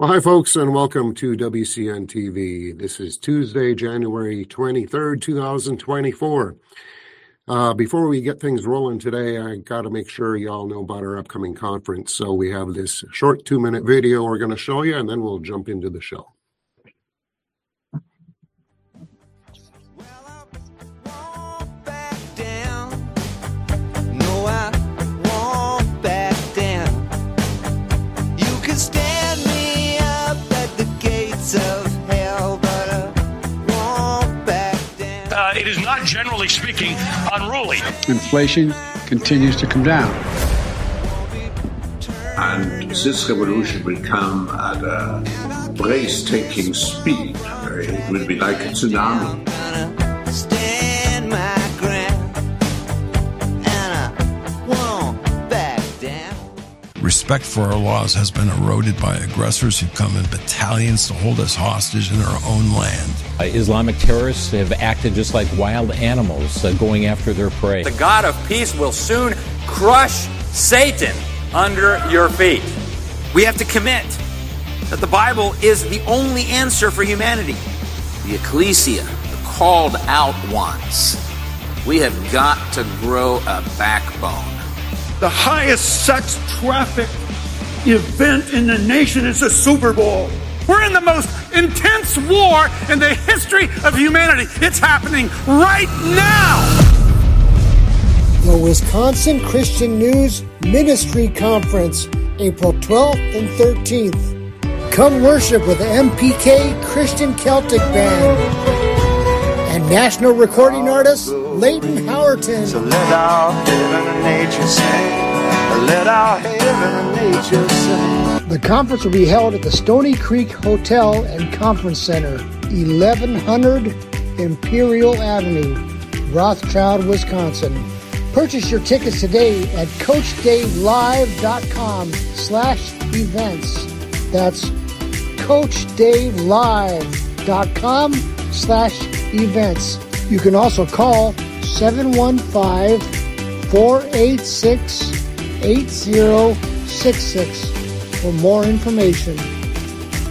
Well, hi, folks, and welcome to WCN TV. This is Tuesday, January 23rd, 2024. Uh, before we get things rolling today, I got to make sure you all know about our upcoming conference. So we have this short two minute video we're going to show you, and then we'll jump into the show. Generally speaking, unruly. Inflation continues to come down. And this revolution will come at a breathtaking speed. It will be like a tsunami. Respect for our laws has been eroded by aggressors who come in battalions to hold us hostage in our own land. Uh, Islamic terrorists have acted just like wild animals, uh, going after their prey. The God of peace will soon crush Satan under your feet. We have to commit that the Bible is the only answer for humanity. The ecclesia, the called out ones. We have got to grow a backbone the highest sex traffic event in the nation is the Super Bowl. We're in the most intense war in the history of humanity. It's happening right now. The Wisconsin Christian News Ministry Conference, April 12th and 13th. Come worship with the MPK Christian Celtic Band and national recording artist Leighton Howerton. So let our heaven and nature sing. Let our heaven and nature sing. The conference will be held at the Stony Creek Hotel and Conference Center, 1100 Imperial Avenue, Rothschild, Wisconsin. Purchase your tickets today at CoachDaveLive.com slash events. That's CoachDaveLive.com slash events. You can also call 715 486 8066 for more information.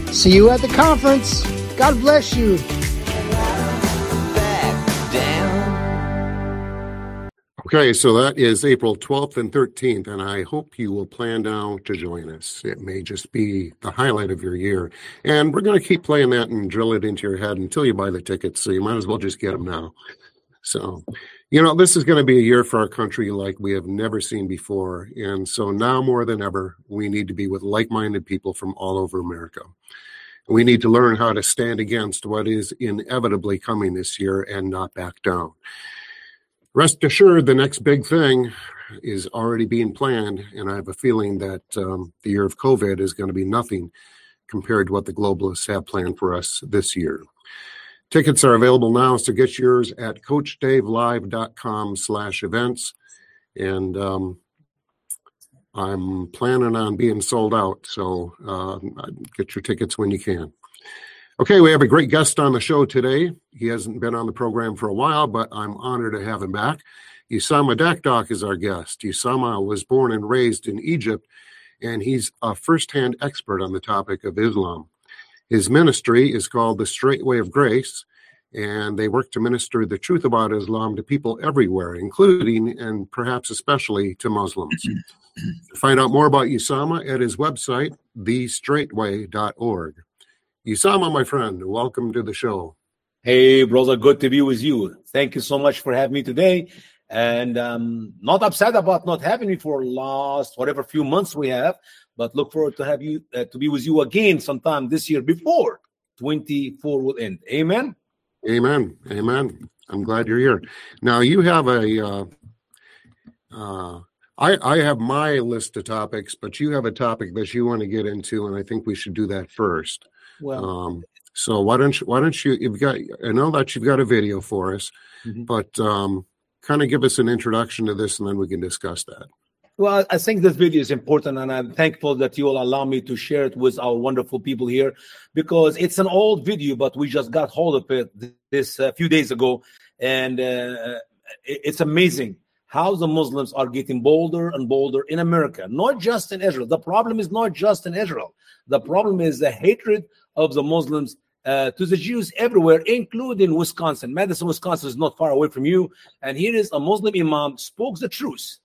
See you at the conference. God bless you. Okay, so that is April 12th and 13th, and I hope you will plan now to join us. It may just be the highlight of your year. And we're going to keep playing that and drill it into your head until you buy the tickets, so you might as well just get them now. So, you know, this is going to be a year for our country like we have never seen before. And so now more than ever, we need to be with like minded people from all over America. We need to learn how to stand against what is inevitably coming this year and not back down rest assured, the next big thing is already being planned, and I have a feeling that um, the year of COVID is going to be nothing compared to what the globalists have planned for us this year. Tickets are available now, so get yours at CoachDaveLive.com slash events. And um, I'm planning on being sold out, so uh, get your tickets when you can. Okay, we have a great guest on the show today. He hasn't been on the program for a while, but I'm honored to have him back. Usama Dakdok is our guest. Usama was born and raised in Egypt, and he's a first-hand expert on the topic of Islam. His ministry is called the Straight Way of Grace, and they work to minister the truth about Islam to people everywhere, including and perhaps especially to Muslims. to Find out more about Usama at his website, thestraightway.org. Usama, my friend, welcome to the show. Hey, brother, good to be with you. Thank you so much for having me today. And um, not upset about not having me for last whatever few months we have, but look forward to have you uh, to be with you again sometime this year before 24 will end. Amen. Amen. Amen. I'm glad you're here. Now you have a. Uh, uh, I, I have my list of topics, but you have a topic that you want to get into, and I think we should do that first. Well, Um, so why don't you, why don't you you've got I know that you've got a video for us, Mhm. but um, kind of give us an introduction to this, and then we can discuss that. Well, I think this video is important, and I'm thankful that you will allow me to share it with our wonderful people here because it's an old video, but we just got hold of it this a few days ago, and uh, it's amazing how the Muslims are getting bolder and bolder in America, not just in Israel. The problem is not just in Israel. The problem is the hatred of the Muslims uh, to the Jews everywhere, including Wisconsin. Madison, Wisconsin is not far away from you, and here is a Muslim imam spoke the truth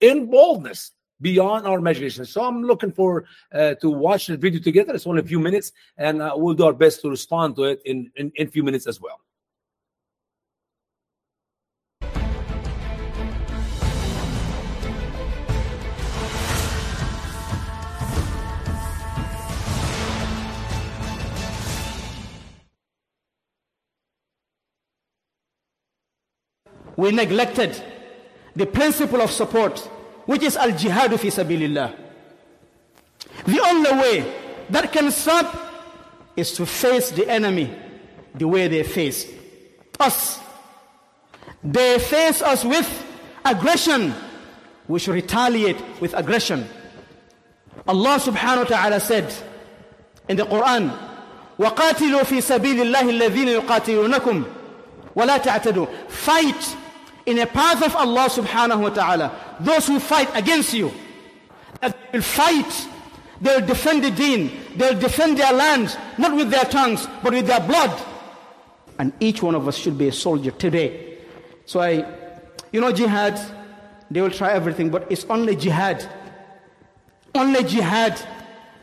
in boldness beyond our imagination. So I'm looking for uh, to watch the video together. It's only a few minutes, and uh, we'll do our best to respond to it in in, in a few minutes as well. we neglected the principle of support, which is al jihad fi sabilillah. The only way that can stop is to face the enemy the way they face us. They face us with aggression. We should retaliate with aggression. Allah subhanahu wa ta'ala said in the Quran, وَقَاتِلُوا فِي سَبِيلِ اللَّهِ الَّذِينَ يُقَاتِلُونَكُمْ وَلَا تَعْتَدُوا Fight in a path of Allah subhanahu wa ta'ala. Those who fight against you, they will fight, they'll defend the deen, they'll defend their lands, not with their tongues, but with their blood. And each one of us should be a soldier today. So I, you know, jihad, they will try everything, but it's only jihad. Only jihad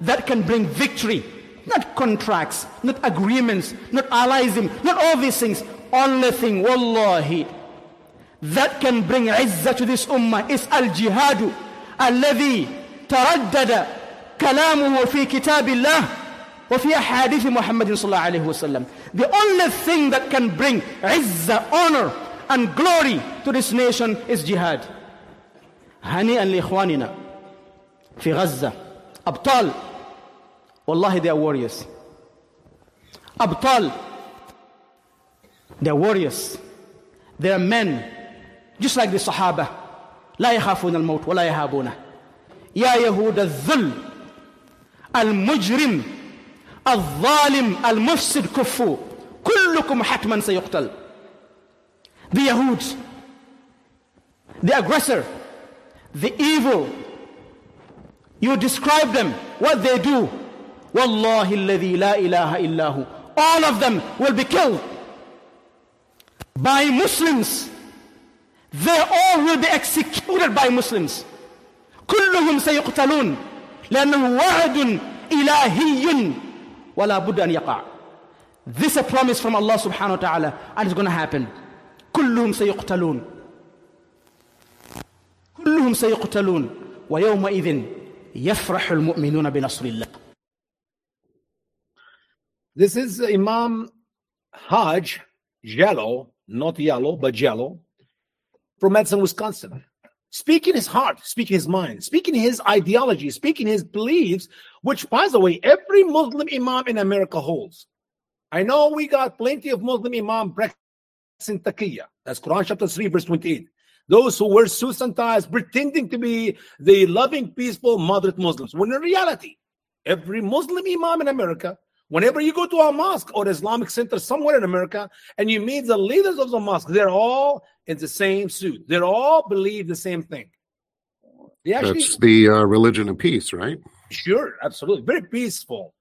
that can bring victory. Not contracts, not agreements, not allyism, not all these things. Only thing, wallahi, that can bring izzah to this ummah is al-jihad الذي تردد كلامه في كتاب الله وفي أحاديث محمد صلى الله عليه وسلم. The only thing that can bring izzah, honor and glory to this nation is jihad. هنيئا لإخواننا في غزة أبطال والله they are warriors أبطال they are warriors they are men Just like the Sahaba لا يخافون الموت ولا يهابونه يا يهود الذل المجرم الظالم المفسد كفوا كلكم حتما سيقتل the Yahud the aggressor the evil you describe them what they do والله الذي لا إله إلا هو all of them will be killed by Muslims They all will be executed by Muslims. كلهم سيقتلون لأنه وعد إلهي ولا بد أن يقع. This is a promise from Allah subhanahu wa ta'ala and it's going to happen. كلهم سيقتلون. كلهم سيقتلون ويومئذ يفرح المؤمنون بنصر الله. This is Imam Hajj, Jallow, not yellow, but yellow, from Madison, Wisconsin. Speaking his heart, speaking his mind, speaking his ideology, speaking his beliefs, which, by the way, every Muslim Imam in America holds. I know we got plenty of Muslim Imam practicing taqiyya. That's Quran chapter 3, verse 28. Those who wear suits and ties pretending to be the loving, peaceful, moderate Muslims. When in reality, every Muslim Imam in America Whenever you go to a mosque or Islamic center somewhere in America and you meet the leaders of the mosque, they're all in the same suit. They all believe the same thing. They actually, That's the uh, religion of peace, right? Sure, absolutely. Very peaceful.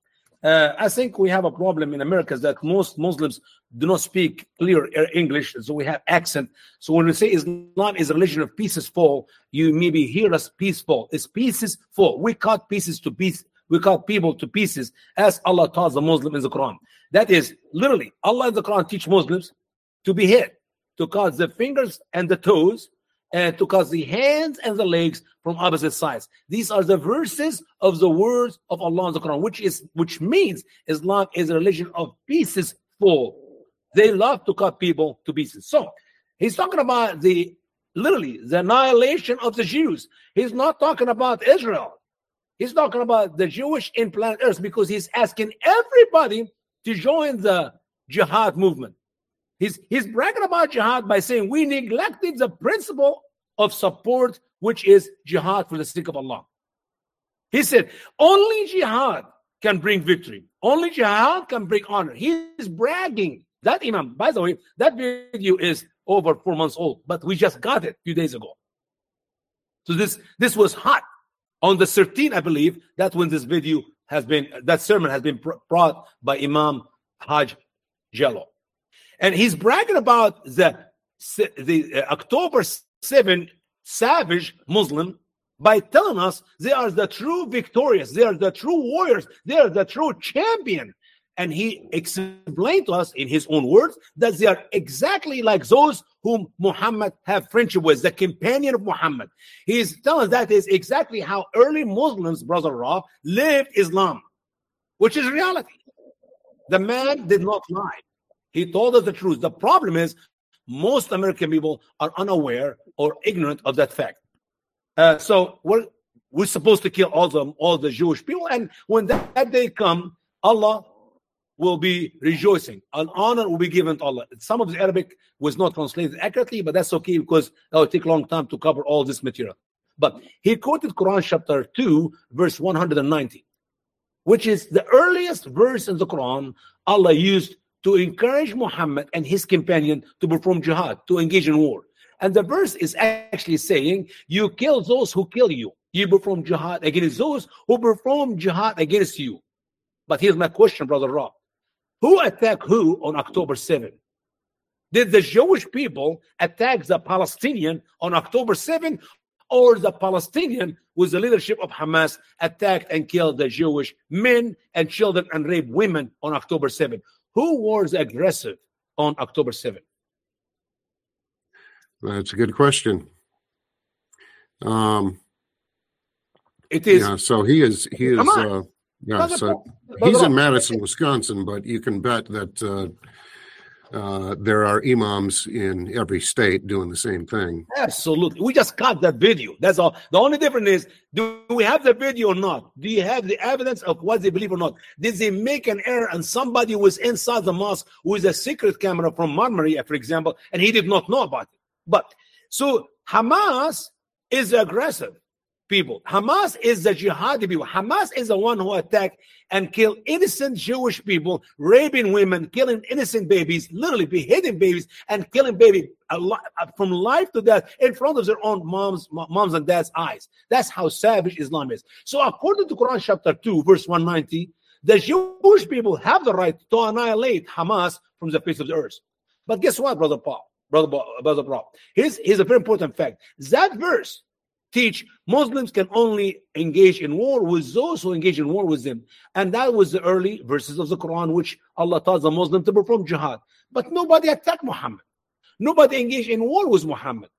Uh, I think we have a problem in America is that most Muslims do not speak clear English, so we have accent. So when we say Islam is a religion of peaceful, you maybe hear us peaceful. It's full. We cut pieces to pieces. We cut people to pieces as Allah taught the Muslim in the Quran. That is literally Allah in the Quran teach Muslims to be hit, to cut the fingers and the toes, and to cut the hands and the legs from opposite sides. These are the verses of the words of Allah in the Quran, which is which means Islam is a religion of pieces full. They love to cut people to pieces. So he's talking about the literally the annihilation of the Jews. He's not talking about Israel. He's talking about the Jewish in planet Earth because he's asking everybody to join the jihad movement. He's he's bragging about jihad by saying we neglected the principle of support, which is jihad for the sake of Allah. He said only jihad can bring victory. Only jihad can bring honor. He's bragging. That imam, by the way, that video is over four months old, but we just got it a few days ago. So this this was hot on the 13th, I believe. That's when this video has been that sermon has been br- brought by Imam Haj Jallow and he's bragging about the the uh, October 7 savage Muslim by telling us they are the true victorious, they are the true warriors, they are the true champion. And he explained to us in his own words that they are exactly like those whom Muhammad have friendship with, the companion of Muhammad. He's telling us that is exactly how early Muslims, brother Ra, lived Islam, which is reality. The man did not lie. He told us the truth. The problem is most American people are unaware or ignorant of that fact. Uh, so we're we're supposed to kill all the all the Jewish people, and when that, that day come, Allah will be rejoicing. An honor will be given to Allah. Some of the Arabic was not translated accurately, but that's okay because that will take a long time to cover all this material. But he quoted Quran chapter 2, verse 190, which is the earliest verse in the Quran Allah used to encourage Muhammad and his companion to perform jihad, to engage in war. And the verse is actually saying, You kill those who kill you. You perform jihad against those who perform jihad against you. But here's my question, Brother Rob. Who attacked who on October 7? Did the Jewish people attack the Palestinian on October 7? Or the Palestinian, with the leadership of Hamas, attacked and killed the Jewish men and children and raped women on October 7? Who was aggressive on October 7? That's a good question. Um, it is. Yeah, so he is. He is. Uh, yeah, Brother so Paul, he's in Madison, Wisconsin, but you can bet that uh, uh, there are imams in every state doing the same thing. Absolutely. We just got that video. That's all. The only difference is do we have the video or not? Do you have the evidence of what they believe or not? Did they make an error and somebody was inside the mosque with a secret camera from MEMRI, for example, and he did not know about it? But so Hamas is aggressive people. Hamas is the jihadi people. Hamas is the one who attack and kill innocent Jewish people, raping women, killing innocent babies, literally beheading babies and killing ali- uh, from life to death in front of their own moms, moms and dads' eyes. That's how savage Islam is. So according to Quran chapter 2, verse 190, the Jewish people have the right to annihilate Hamas from the face of the earth. But guess what, brother Paul? Brother, Paul- brother Paul. Here's, here's a very important fact. That verse teach Muslims can only engage in war with those who engage in war with them. And that was the early verses of the Quran, which Allah taught the Muslim to perform jihad. But nobody attacked Muhammad. Nobody engaged in war with Muhammad.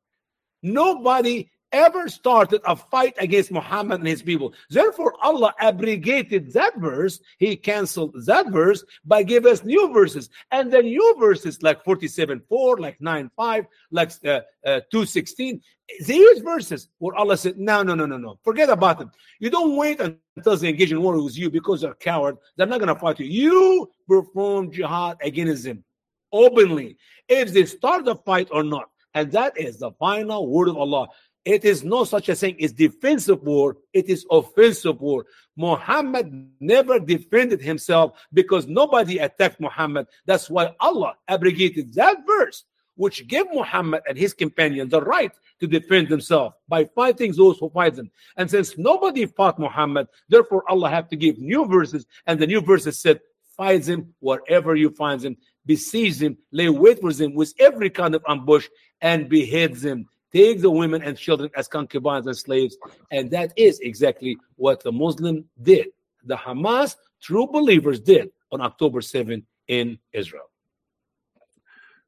Nobody ever started a fight against Muhammad and his people. Therefore, Allah abrogated that verse. He canceled that verse by giving us new verses. And the new verses like 47 4, like 9 5, like uh, uh, 216, these verses where Allah said, No, no, no, no, no. Forget about them. You don't wait until they engage in war with you because they're coward. They're not going to fight you. You perform jihad against them openly if they start the fight or not. And that is the final word of Allah. It is no such a thing It's defensive war, it is offensive war. Muhammad never defended himself because nobody attacked Muhammad. That's why Allah abrogated that verse, which gave Muhammad and his companion the right to defend themselves by fighting those who fight them. And since nobody fought Muhammad, therefore Allah have to give new verses, and the new verses said, fight them wherever you find them, besiege them, lay wait for them with every kind of ambush, and behead them. Take the women and children as concubines and slaves. And that is exactly what the Muslim did. The Hamas true believers did on October 7 in Israel.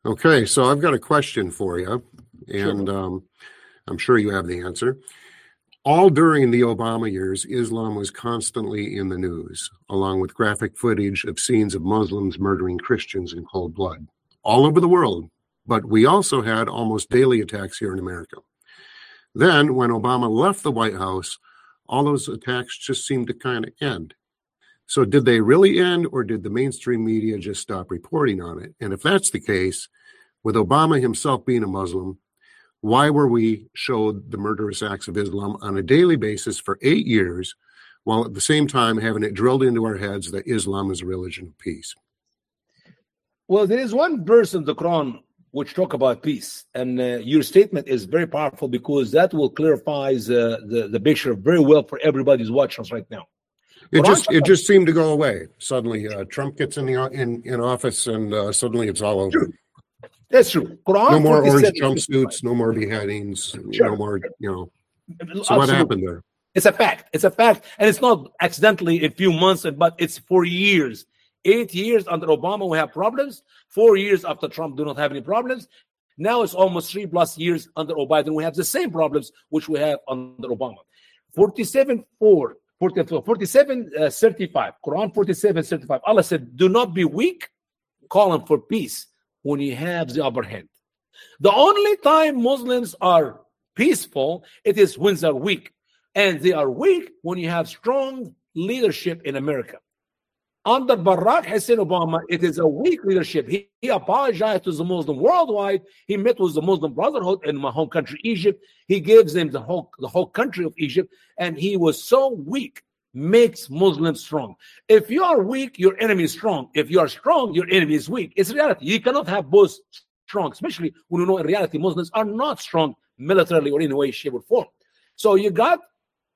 Okay, so I've got a question for you, and sure. um, I'm sure you have the answer. All during the Obama years, Islam was constantly in the news, along with graphic footage of scenes of Muslims murdering Christians in cold blood all over the world. But we also had almost daily attacks here in America. Then, when Obama left the White House, all those attacks just seemed to kind of end. So, did they really end, or did the mainstream media just stop reporting on it? And if that's the case, with Obama himself being a Muslim, why were we showed the murderous acts of Islam on a daily basis for eight years, while at the same time having it drilled into our heads that Islam is a religion of peace? Well, there is one verse in the Quran which talk about peace. And uh, your statement is very powerful because that will clarify the, the, the picture very well for everybody who's watching us right now. It just it just seemed to go away suddenly. Uh, Trump gets in the in in office, and uh, suddenly it's all over. True. That's true. Quran no more orange jumpsuits, no more beheadings, sure. no more you know. So Absolutely. what happened there? It's a fact. It's a fact, and it's not accidentally a few months, but it's for years. Eight years under Obama, we have problems. Four years after Trump, do not have any problems. Now it's almost three plus years under Biden. We have the same problems which we have under Obama. 47 4, 47 uh, 35, Quran 47 35. Allah said, Do not be weak, calling for peace when you have the upper hand. The only time Muslims are peaceful, it is when they're weak. And they are weak when you have strong leadership in America under Barack Hussein Obama, it is a weak leadership. He, he, apologized to the Muslim worldwide. He met with the Muslim Brotherhood in my home country, Egypt. He gives them the whole the whole country of Egypt, and he was so weak. Makes Muslims strong. If you are weak, your enemy is strong. If you are strong, your enemy is weak. It's reality. You cannot have both strong, especially when you know in reality Muslims are not strong militarily or in any way, shape, or form. So you got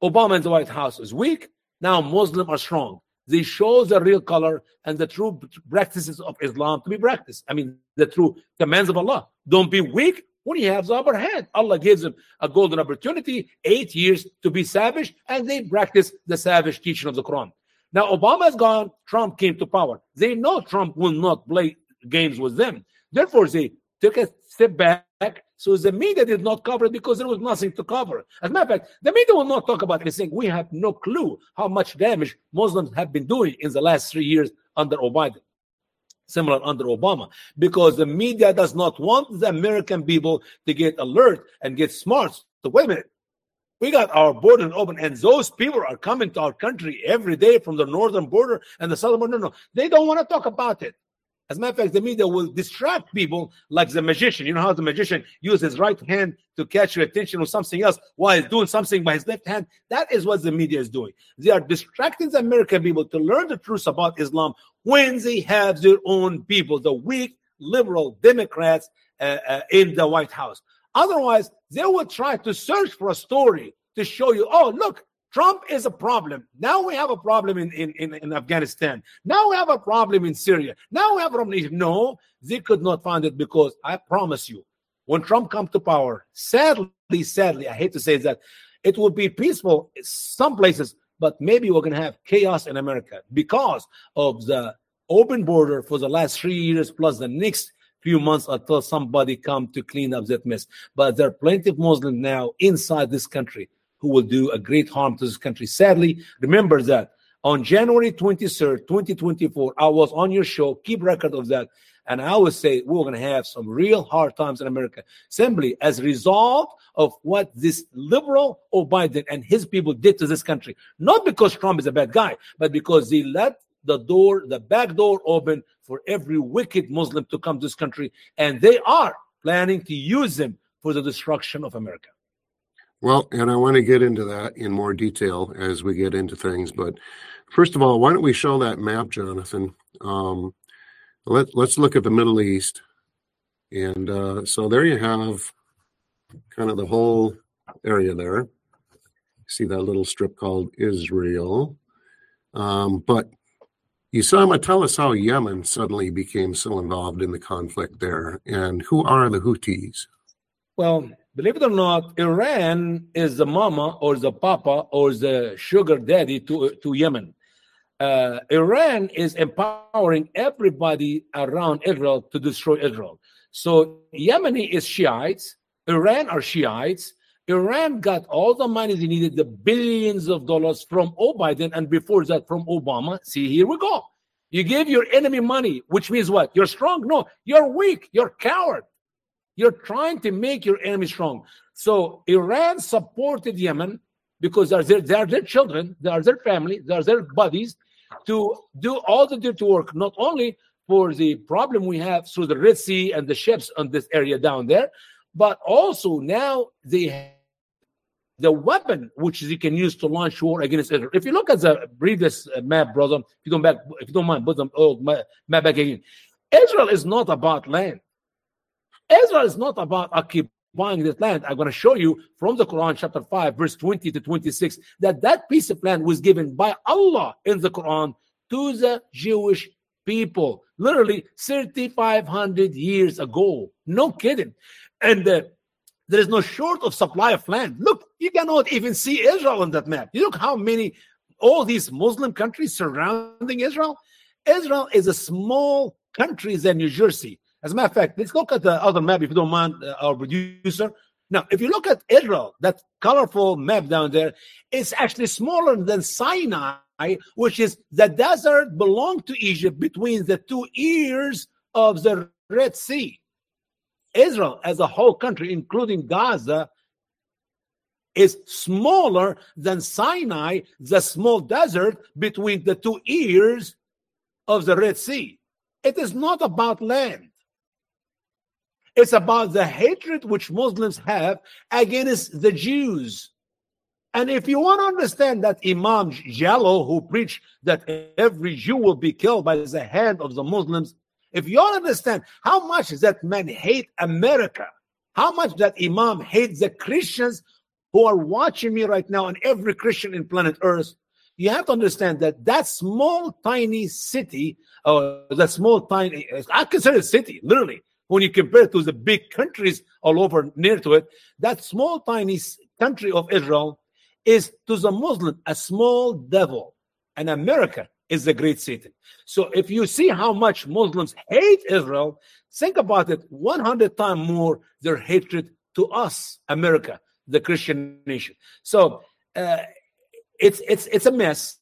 Obama in the White House is weak. Now Muslims are strong. They show the real color and the true practices of Islam to be practiced. I mean, the true commands of Allah. Don't be weak when you have the upper hand. Allah gives them a golden opportunity, eight years to be savage, and they practice the savage teaching of the Quran. Now, Obama has gone, Trump came to power. They know Trump will not play games with them. Therefore, they took a step back so the media did not cover it because there was nothing to cover. As a matter of fact, the media will not talk about anything. We have no clue how much damage Muslims have been doing in the last three years under Obama, Similar under Obama, because the media does not want the American people to get alert and get smart. So wait a minute, we got our border open, and those people are coming to our country every day from the northern border and the southern border. No, no, they don't want to talk about it. As a matter of fact, the media will distract people like the magician. You know how the magician uses his right hand to catch your attention on something else while he's doing something by his left hand? That is what the media is doing. They are distracting the American people to learn the truth about Islam when they have their own people, the weak liberal Democrats uh, uh, in the White House. Otherwise, they will try to search for a story to show you, oh, look, Trump is a problem. Now we have a problem in, in, in, in, Afghanistan. Now we have a problem in Syria. Now we have a problem. No, they could not find it because I promise you, when Trump comes to power, sadly, sadly, I hate to say that, it will be peaceful some places, but maybe we're going to have chaos in America because of the open border for the last three years plus the next few months until somebody come to clean up that mess. But there are plenty of Muslims now inside this country who will do a great harm to this country. Sadly, remember that on January 23rd, 2024, I was on your show. Keep record of that. And I would say we're going to have some real hard times in America simply as a result of what this liberal Biden and his people did to this country. Not because Trump is a bad guy, but because they let the door, the back door open for every wicked Muslim to come to this country. And they are planning to use them for the destruction of America. Well, and I want to get into that in more detail as we get into things. But first of all, why don't we show that map, Jonathan? Um, let, let's look at the Middle East. And uh, so there you have kind of the whole area there. See that little strip called Israel. Um, but Usama, tell us how Yemen suddenly became so involved in the conflict there, and who are the Houthis? Well, believe it or not, Iran is the mama or the papa or the sugar daddy to, to Yemen. Uh, Iran is empowering everybody around Israel to destroy Israel. So Yemeni is Shiites, Iran are Shiites. Iran got all the money they needed, the billions of dollars from. Biden, and before that from Obama. See, here we go. You give your enemy money, which means what? You're strong? No, you're weak. You're coward. You're trying to make your enemy strong. So Iran supported Yemen because they are their, they are their children, they are their family, they are their buddies to do all the dirty work, not only for the problem we have through the Red Sea and the ships on this area down there, but also now they have the weapon which they can use to launch war against Israel. If you look at the previous uh, map, brother, if you don't back, if you don't mind, put them old map back again. Israel is not about land. Israel is not about occupying this land. I'm going to show you from the Quran, chapter 5, verse 20 to 26, that that piece of land was given by Allah in the Quran to the Jewish people, literally 3,500 years ago. No kidding. And uh, there is no short of supply of land. Look, you cannot even see Israel on that map. You look how many, all these Muslim countries surrounding Israel. Israel is a small country than New Jersey. As a matter of fact, let's look at the other map if you don't mind, uh, our producer. Now, if you look at Israel, that colorful map down there, it's actually smaller than Sinai, which is the desert belonged to Egypt between the two ears of the Red Sea. Israel as a whole country, including Gaza, is smaller than Sinai, the small desert between the two ears of the Red Sea. It is not about land. It's about the hatred which Muslims have against the Jews. And if you want to understand that Imam Jallow, who preached that every Jew will be killed by the hand of the Muslims, if you all understand how much that man hate America, how much that Imam hates the Christians who are watching me right now and every Christian in planet Earth, you have to understand that that small tiny city, or uh, that small tiny, I consider it city, literally, when you compare it to the big countries all over near to it, that small tiny country of Israel is to the Muslim a small devil, and America is the great Satan. So if you see how much Muslims hate Israel, think about it 100 times more their hatred to us, America, the Christian nation. So uh, it's it's it's a mess.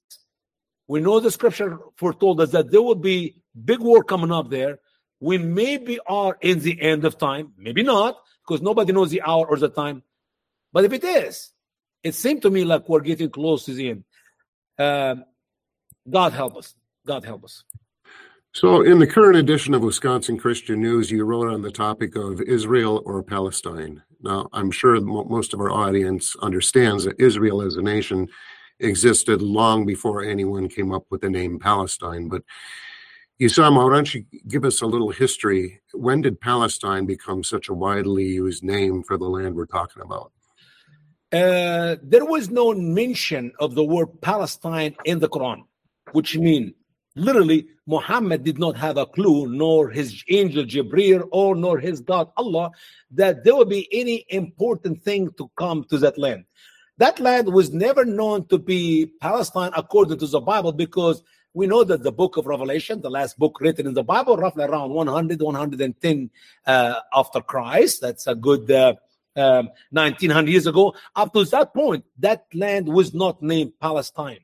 We know the scripture foretold us that there will be big war coming up there. We maybe are in the end of time, maybe not, because nobody knows the hour or the time. But if it is, it seemed to me like we're getting close to the end. Um, God help us. God help us. So, in the current edition of Wisconsin Christian News, you wrote on the topic of Israel or Palestine. Now, I'm sure most of our audience understands that Israel as a nation existed long before anyone came up with the name Palestine. But Usama, why don't you give us a little history? When did Palestine become such a widely used name for the land we're talking about? Uh, there was no mention of the word Palestine in the Quran which means literally Muhammad did not have a clue, nor his angel Jibril, or nor his God Allah, that there would be any important thing to come to that land. That land was never known to be Palestine according to the Bible because we know that the book of Revelation, the last book written in the Bible, roughly around 100, 110 uh, after Christ, that's a good uh, um, 1900 years ago. Up to that point, that land was not named Palestine.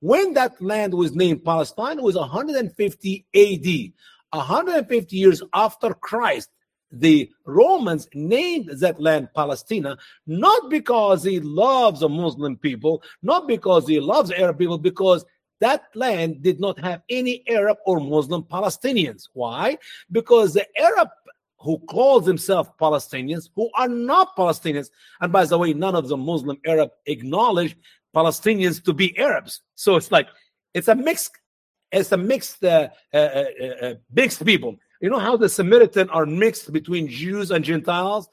When that land was named Palestine, it was 150 AD. 150 years after Christ, the Romans named that land Palestina, not because he loves the Muslim people, not because he loves Arab people, because that land did not have any Arab or Muslim Palestinians. Why? Because the Arab who call themselves Palestinians who are not Palestinians. And by the way, none of the Muslim Arab acknowledge Palestinians to be Arabs. So it's like it's a mixed, it's a mixed, uh, uh, uh, uh, mixed people. You know how the Samaritan are mixed between Jews and Gentiles.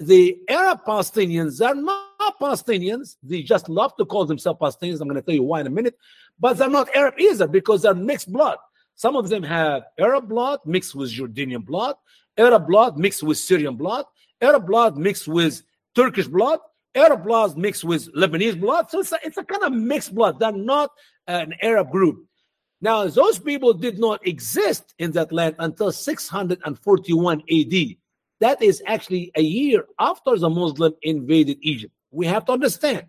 The Arab Palestinians are not Palestinians. They just love to call themselves Palestinians. I'm going to tell you why in a minute. But they're not Arab either because they're mixed blood. Some of them have Arab blood mixed with Jordanian blood, Arab blood mixed with Syrian blood, Arab blood mixed with Turkish blood, Arab blood mixed with Lebanese blood. So it's a, it's a kind of mixed blood. They're not an Arab group. Now, those people did not exist in that land until 641 AD. That is actually a year after the Muslim invaded Egypt. We have to understand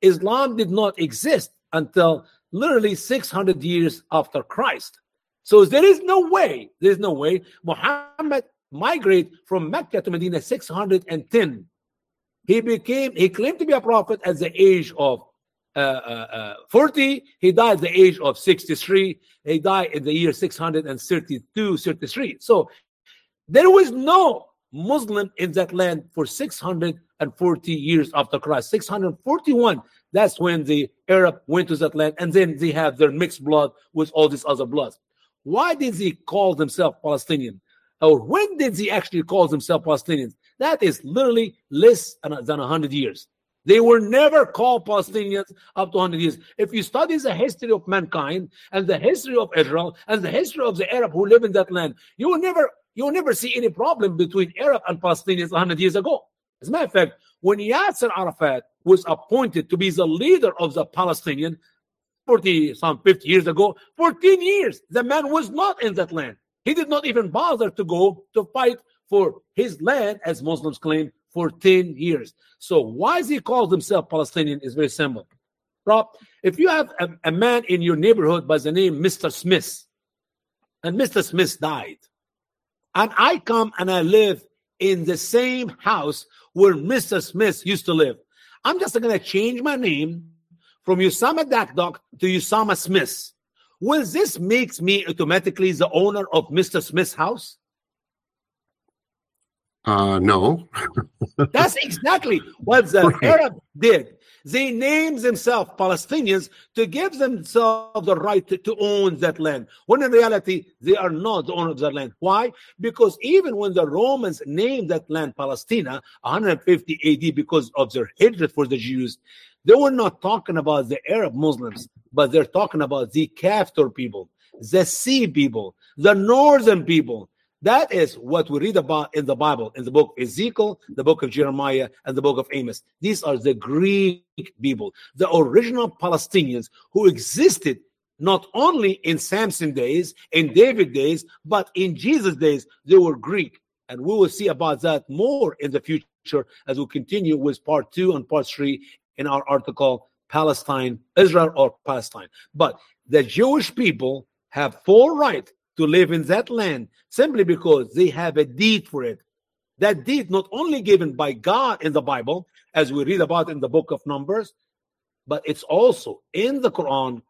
Islam did not exist until literally 600 years after Christ. So there is no way, there's no way Muhammad migrated from Mecca to Medina 610. He became, he claimed to be a prophet at the age of uh, uh, uh, 40. He died at the age of 63. He died in the year 632, 33. So there was no Muslim in that land for 640 years after Christ. 641, that's when the Arab went to that land, and then they have their mixed blood with all these other bloods. Why did he call himself Palestinian? Or when did he actually call himself Palestinians? That is literally less than 100 years. They were never called Palestinians up to 100 years. If you study the history of mankind and the history of Israel and the history of the Arab who live in that land, you will never you will never see any problem between Arab and Palestinians 100 years ago. As a matter of fact, when Yasser Arafat was appointed to be the leader of the Palestinian 40 some 50 years ago, 14 years, the man was not in that land. He did not even bother to go to fight for his land, as Muslims claim, for 10 years. So why he called himself Palestinian is very simple. Rob, if you have a, a man in your neighborhood by the name Mr. Smith, and Mr. Smith died, and I come and I live in the same house where Mr. Smith used to live, I'm just going to change my name from Usama Dakdok to Usama Smith. Will this make me automatically the owner of Mr. Smith's house? Uh, no. That's exactly what the right. Arab did. They named themselves Palestinians to give themselves the right to, to, own that land. When in reality, they are not the owner of that land. Why? Because even when the Romans named that land Palestina, 150 AD, because of their hatred for the Jews, they were not talking about the Arab Muslims, but they're talking about the Caphtor people, the sea people, the northern people, that is what we read about in the Bible, in the book of Ezekiel, the book of Jeremiah, and the book of Amos. These are the Greek people, the original Palestinians who existed not only in Samson days, in David days, but in Jesus days, they were Greek. And we will see about that more in the future as we continue with part two and part three in our article, Palestine, Israel or Palestine. But the Jewish people have full right to live in that land simply because they have a deed for it. That deed not only given by God in the Bible, as we read about in the book of Numbers, but it's also in the Quran,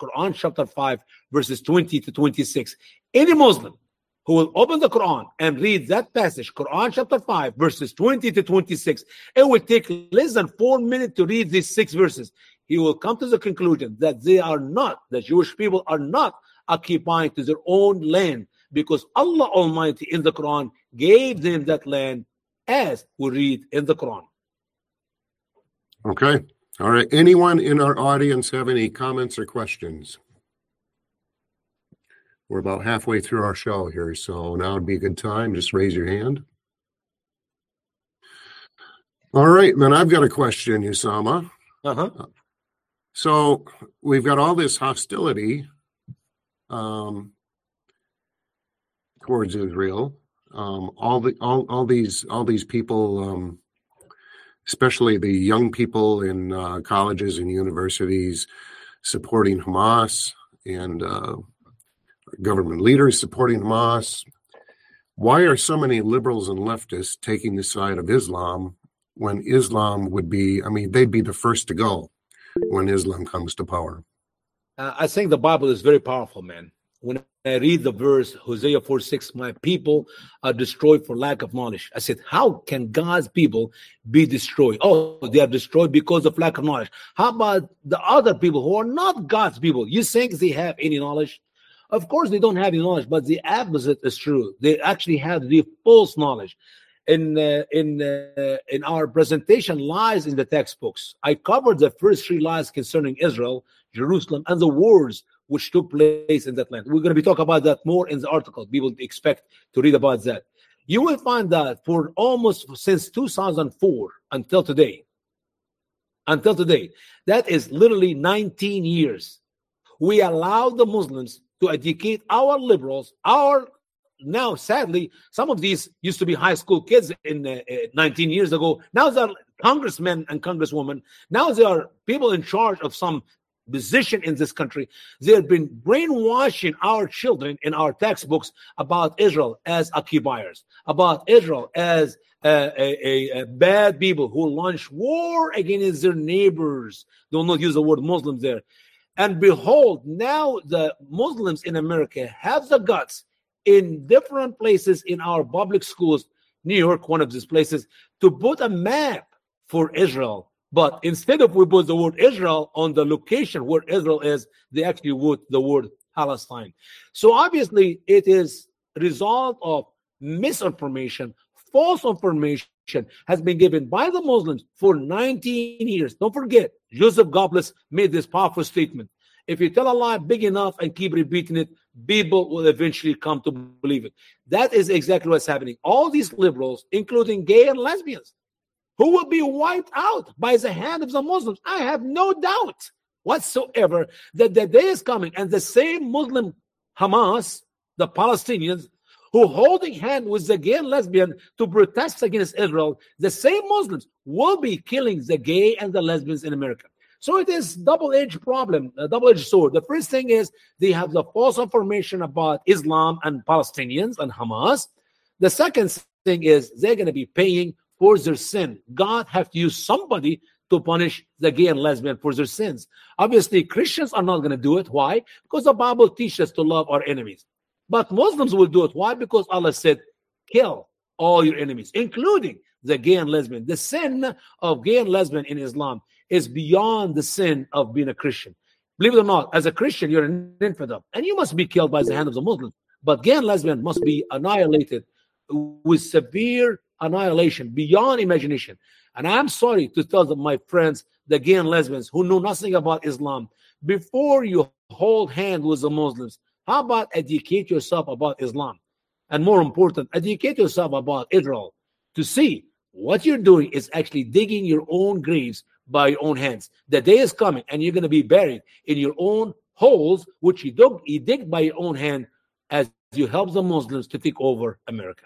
Quran chapter 5, verses 20 to 26. Any Muslim who will open the Quran and read that passage, Quran chapter 5, verses 20 to 26, it will take less than four minutes to read these six verses. He will come to the conclusion that they are not, the Jewish people are not occupying to their own land because Allah Almighty in the Quran gave them that land as we read in the Quran. Okay. All right. Anyone in our audience have any comments or questions? We're about halfway through our show here, so now would be a good time. Just raise your hand. All right, then I've got a question, Usama. Uh-huh. So we've got all this hostility um, towards Israel. Um, all the all, all these all these people, um, especially the young people in uh, colleges and universities, supporting Hamas and uh, government leaders supporting Hamas. Why are so many liberals and leftists taking the side of Islam when Islam would be? I mean, they'd be the first to go when Islam comes to power. Uh, I think the Bible is very powerful, man. when I read the verse, Hosea 4 6, my people are destroyed for lack of knowledge. I said, How can God's people be destroyed? Oh, they are destroyed because of lack of knowledge. How about the other people who are not God's people? You think they have any knowledge? Of course, they don't have any knowledge, but the opposite is true. They actually have the false knowledge. In uh, in uh, in our presentation, lies in the textbooks. I covered the first three lies concerning Israel, Jerusalem, and the wars which took place in that land. We're going to be talking about that more in the article. People expect to read about that. You will find that for almost since 2004 until today, until today, that is literally 19 years. We allow the Muslims to educate our liberals, our now sadly some of these used to be high school kids in uh, uh 19 years ago now they're congressmen and congresswomen now they are people in charge of some position in this country. They have been brainwashing our children in our textbooks about Israel as occupiers, about Israel as a, a, a, bad people who launch war against their neighbors. Do not use the word Muslims there. And behold, now the Muslims in America have the guts in different places in our public schools, New York, one of these places, to put a map for Israel but instead of we put the word Israel on the location where Israel is, they actually put the word Palestine. So obviously, it is result of misinformation, false information has been given by the Muslims for 19 years. Don't forget, Joseph Goebbels made this powerful statement. If you tell a lie big enough and keep repeating it, people will eventually come to believe it. That is exactly what's happening. All these liberals, including gay and lesbians, who will be wiped out by the hand of the Muslims. I have no doubt whatsoever that the day is coming and the same Muslim Hamas, the Palestinians, who holding hand with the gay and lesbian to protest against Israel, the same Muslims will be killing the gay and the lesbians in America. So it is double-edged problem, a double-edged sword. The first thing is they have the false information about Islam and Palestinians and Hamas. The second thing is they're going to be paying for their sin. God have to use somebody to punish the gay and lesbian for their sins. Obviously, Christians are not going to do it. Why? Because the Bible teaches us to love our enemies. But Muslims will do it. Why? Because Allah said, kill all your enemies, including the gay and lesbian. The sin of gay and lesbian in Islam is beyond the sin of being a Christian. Believe it or not, as a Christian, you're an infidel, and you must be killed by the hand of the Muslim. But gay and lesbian must be annihilated with severe annihilation beyond imagination. And I'm sorry to tell them, my friends, the gay and lesbians who know nothing about Islam, before you hold hand with the Muslims, how about educate yourself about Islam? And more important, educate yourself about Israel to see what you're doing is actually digging your own graves by your own hands. The day is coming and you're going to be buried in your own holes, which you, dug, you dig by your own hand as you help the Muslims to take over America.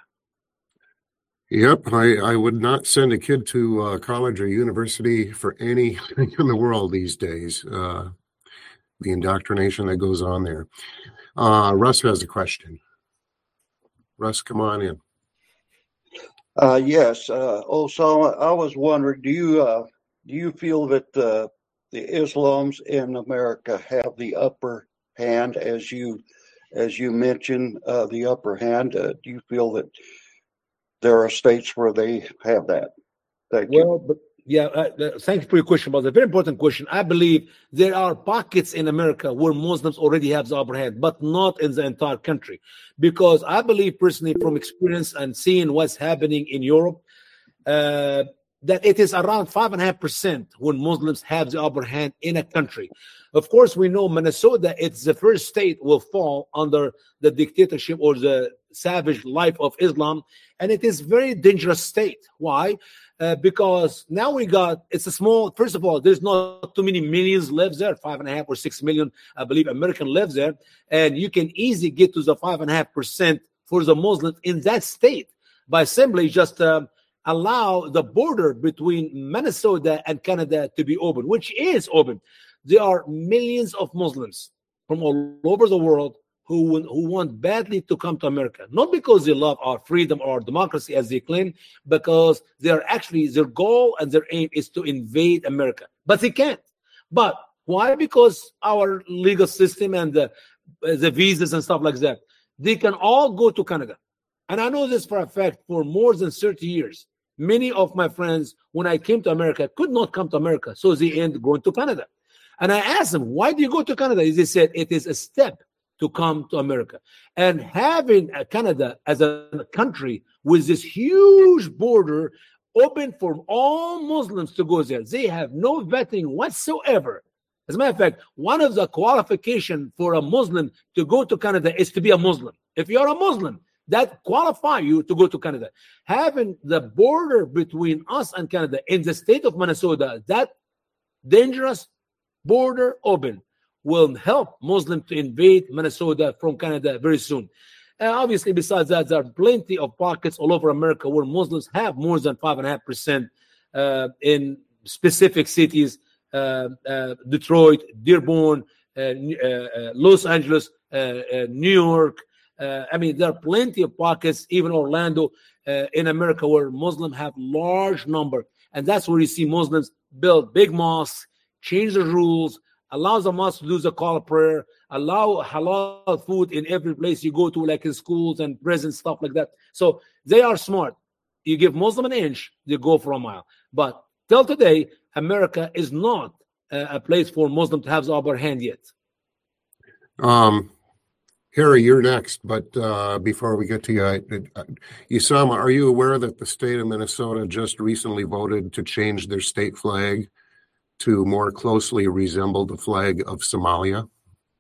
Yep, I, I would not send a kid to uh, college or university for anything in the world these days. Uh, the indoctrination that goes on there. Uh, Russ has a question. Russ, come on in. Uh, yes. Uh, also, I was wondering, do you uh, do you feel that uh, the Islams in America have the upper hand, as you as you mentioned, uh, the upper hand? Uh, do you feel that there are states where they have that. Thank well, you. But, yeah, uh, thank you for your question, but a very important question. I believe there are pockets in America where Muslims already have the upper hand, but not in the entire country. Because I believe personally, from experience and seeing what's happening in Europe, uh, that it is around five and a half percent when Muslims have the upper hand in a country. Of course, we know Minnesota, it's the first state will fall under the dictatorship or the savage life of Islam, and it is very dangerous state. Why? Uh, because now we got it's a small. First of all, there's not too many millions lives there. Five and a half or six million, I believe, American lives there, and you can easily get to the five and a half percent for the Muslims in that state by simply just um, allow the border between Minnesota and Canada to be open, which is open. There are millions of Muslims from all over the world who who want badly to come to America, not because they love our freedom or our democracy as they claim, because they are actually their goal and their aim is to invade America, but they can't. But why? Because our legal system and the the visas and stuff like that. They can all go to Canada. And I know this for a fact for more than 30 years. Many of my friends, when I came to America, could not come to America. So they end going to Canada. And I asked them, why do you go to Canada? They said, it is a step to come to America. And having Canada as a country with this huge border open for all Muslims to go there, they have no vetting whatsoever. As a matter of fact, one of the qualification for a Muslim to go to Canada is to be a Muslim. If you're a Muslim, that qualify you to go to Canada. Having the border between us and Canada in the state of Minnesota, that dangerous border open will help Muslims to invade Minnesota from Canada very soon. And obviously, besides that, there are plenty of pockets all over America where Muslims have more than five and a half percent uh, in specific cities: uh, uh, Detroit, Dearborn, uh, uh, Los Angeles, uh, New York. Uh, I mean, there are plenty of pockets, even Orlando, uh, in America, where Muslims have large number, and that's where you see Muslims build big mosques, change the rules, allows the mosque to do the call of prayer, allow halal food in every place you go to, like in schools and prisons, stuff like that. So they are smart. You give Muslim an inch, they go for a mile. But till today, America is not a, a place for Muslim to have the upper hand yet. Um, Harry, you're next, but uh, before we get to you, I, I, Usama, are you aware that the state of Minnesota just recently voted to change their state flag to more closely resemble the flag of Somalia?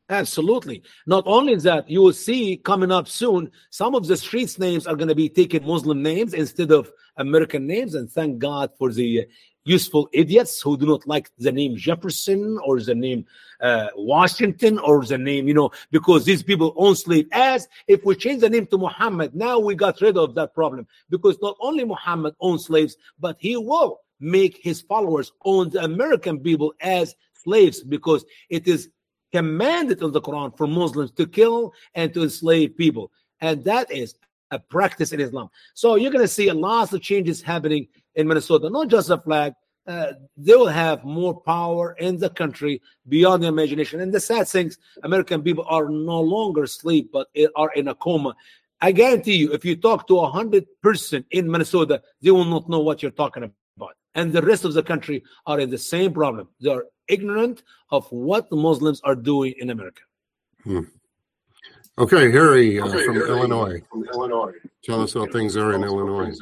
Absolutely. Not only that, you will see coming up soon, some of the streets names are going to be taking Muslim names instead of American names. And thank God for the useful idiots who do not like the name Jefferson or the name uh, Washington or the name, you know, because these people own slaves. As if we change the name to Muhammad, now we got rid of that problem because not only Muhammad owns slaves, but he will make his followers own the American people as slaves because it is commanded in the Quran for Muslims to kill and to enslave people. And that is a practice in Islam. So you're going to see a lots of changes happening in Minnesota, not just a flag. Uh, they will have more power in the country beyond the imagination. And the sad things, American people are no longer asleep, but are in a coma. I guarantee you, if you talk to a hundred person in Minnesota, they will not know what you're talking about and the rest of the country are in the same problem. They are ignorant of what the Muslims are doing in America. Hmm. Okay, Harry, uh, okay, from, Harry Illinois. from Illinois. Tell us how things are in Illinois.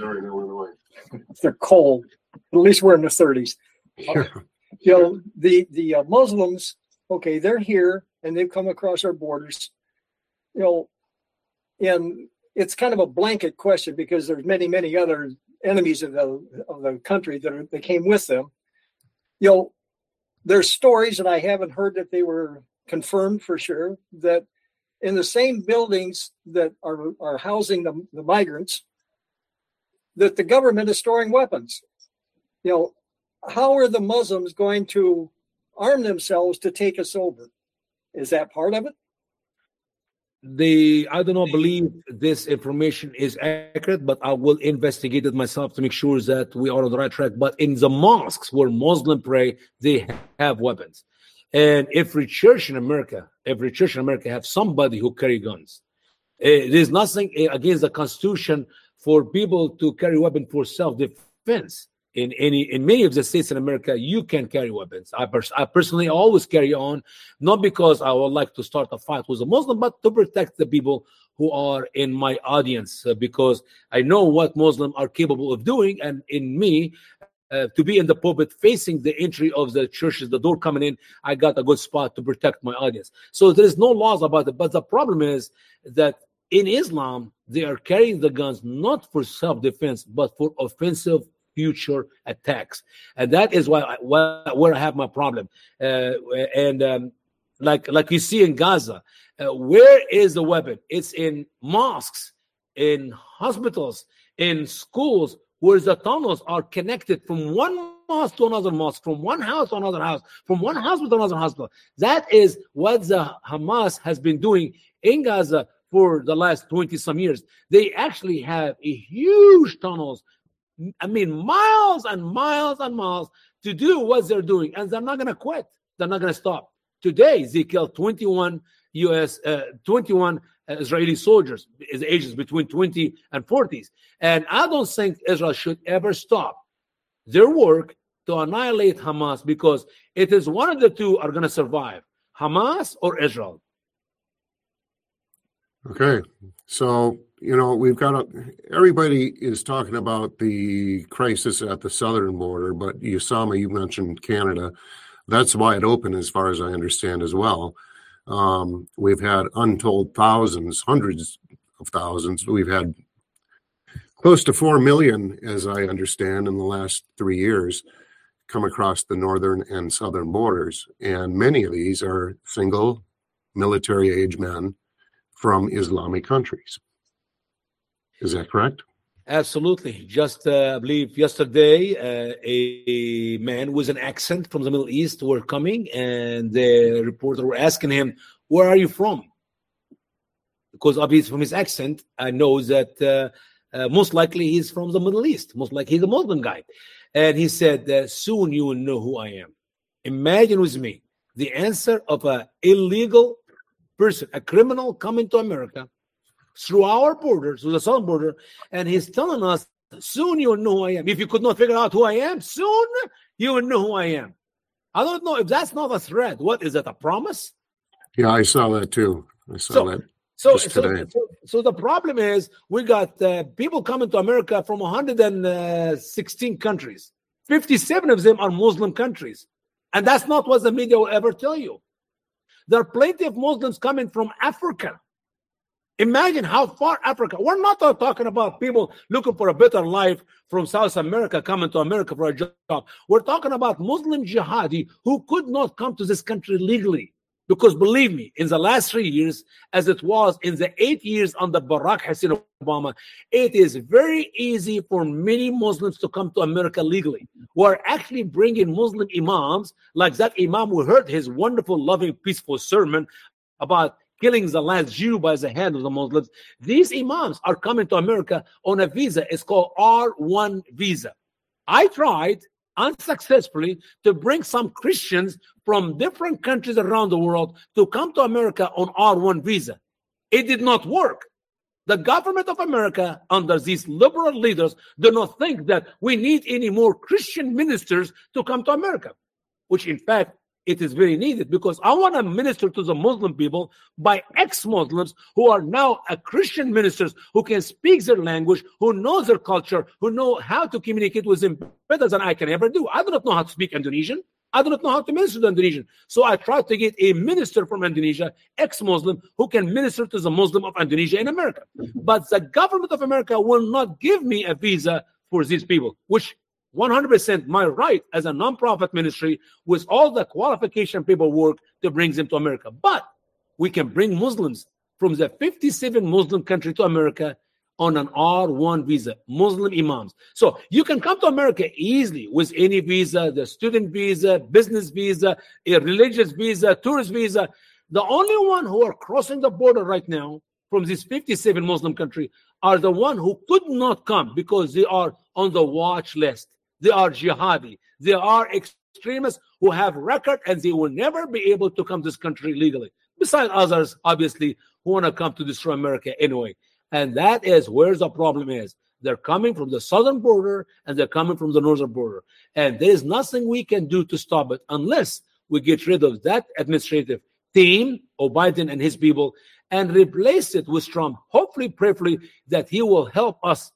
They're cold. At least we're in the 30s. Yeah. You know, the the uh, Muslims, okay, they're here and they've come across our borders. You know, and it's kind of a blanket question because there's many, many other enemies of the of the country that, are, that came with them. You know, there's stories, and I haven't heard that they were confirmed for sure that in the same buildings that are are housing the, the migrants, that the government is storing weapons. You know, how are the Muslims going to arm themselves to take us over? Is that part of it? they i do not believe this information is accurate but i will investigate it myself to make sure that we are on the right track but in the mosques where muslim pray they have weapons and every church in america every church in america have somebody who carry guns uh, there's nothing against the constitution for people to carry weapon for self-defense in any in many of the states in America, you can carry weapons. I, pers- I personally always carry on, not because I would like to start a fight with a Muslim, but to protect the people who are in my audience, uh, because I know what Muslims are capable of doing, and in me. Uh, to be in the pulpit facing the entry of the churches, the door coming in, I got a good spot to protect my audience. So there is no laws about it. But the problem is that in Islam, they are carrying the guns not for self defense, but for offensive future attacks, and that is why, why where I have my problem. Uh, and um, like like you see in Gaza, uh, where is the weapon? It's in mosques, in hospitals, in schools, where the tunnels are connected from one mosque to another mosque, from one house to another house, from one hospital to another hospital. That is what the Hamas has been doing in Gaza for the last 20 some years. They actually have a huge tunnels I mean, miles and miles and miles to do what they're doing, and they're not going to quit. They're not going to stop. Today, Ezekiel 21 U.S. Uh, 21 Israeli soldiers, ages between 20 and 40s. And I don't think Israel should ever stop their work to annihilate Hamas because it is one of the two are going to survive Hamas or Israel. Okay. So, you know, we've got a, everybody is talking about the crisis at the southern border, but Usama, you mentioned Canada. That's wide open as far as I understand as well. Um, we've had untold thousands, hundreds of thousands. We've had close to 4 million, as I understand, in the last three years come across the northern and southern borders. And many of these are single military age men from Islamic countries. Is that correct? Absolutely. Just, uh, I believe, yesterday, uh, a man with an accent from the Middle East were coming, and the reporter were asking him, "Where are you from?" Because obviously, from his accent, I know that uh, uh most likely he's from the Middle East. Most likely he's a Muslim guy, and he said, "Soon you will know who I am." Imagine with me the answer of an illegal person, a criminal coming to America through our border, through the southern border, and he's telling us, soon you'll know who I am. If you could not figure out who I am, soon you will know who I am. I don't know if that's not a threat. What is it? A promise? Yeah, I saw that too. I saw so, that. So, so, so, so, the problem is we got uh, people coming to America from 116 countries. 57 of them are Muslim countries. And that's not what the media will ever tell you. There are plenty of Muslims coming from Africa Imagine how far Africa. We're not talking about people looking for a better life from South America coming to America for a job. We're talking about Muslim jihadi who could not come to this country legally. Because believe me, in the last three years, as it was in the eight years under Barack Hussein Obama, it is very easy for many Muslims to come to America legally. We're actually bringing Muslim imams, like that imam who heard his wonderful, loving, peaceful sermon about killing the last Jew by the hand of the Muslims. These imams are coming to America on a visa. It's called R1 visa. I tried unsuccessfully to bring some Christians from different countries around the world to come to America on R1 visa. It did not work. The government of America, under these liberal leaders, do not think that we need any more Christian ministers to come to America, which in fact it is very needed because I want to minister to the Muslim people by ex-Muslims who are now a Christian ministers who can speak their language, who know their culture, who know how to communicate with them better than I can ever do. I do not know how to speak Indonesian. I do not know how to minister to Indonesian. So I tried to get a minister from Indonesia, ex-Muslim, who can minister to the Muslim of Indonesia in America. But the government of America will not give me a visa for these people, which 100% my right as a nonprofit ministry with all the qualification paperwork to bring them to America. But we can bring Muslims from the 57 Muslim country to America on an R1 visa, Muslim imams. So you can come to America easily with any visa, the student visa, business visa, a religious visa, tourist visa. The only one who are crossing the border right now from these 57 Muslim country are the one who could not come because they are on the watch list. They are jihadi. They are extremists who have record and they will never be able to come to this country legally. Besides others, obviously, who want to come to destroy America anyway. And that is where the problem is. They're coming from the southern border and they're coming from the northern border. And there is nothing we can do to stop it unless we get rid of that administrative team of Biden and his people and replace it with Trump. Hopefully, prayerfully, that he will help us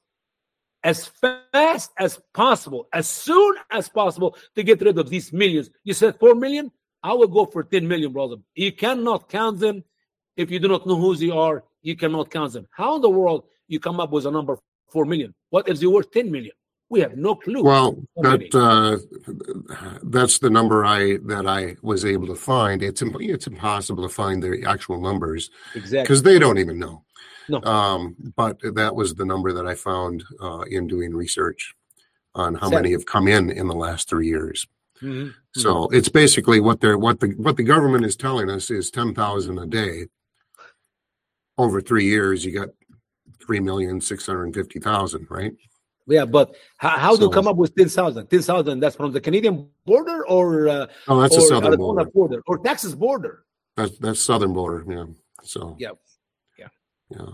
as fast as possible, as soon as possible to get rid of these millions. You said 4 million? I will go for 10 million, brother. You cannot count them if you do not know who they are. You cannot count them. How in the world you come up with a number 4 million? What if they were 10 million? We have no clue. Well, that uh, that's the number I that I was able to find. It's it's impossible to find the actual numbers exactly because they don't even know. No. Um, but that was the number that I found uh, in doing research on how many have come in in the last three years. Mm-hmm. So mm-hmm. it's basically what they're what the what the government is telling us is ten thousand a day. Over three years, you got three million six hundred fifty thousand, right? Yeah, but how, how so, do you come up with 10,000? 10,000, that's from the Canadian border or uh, oh, that's or a southern border. border. or Texas border? That's that's southern border. Yeah. So Yeah. Yeah. yeah.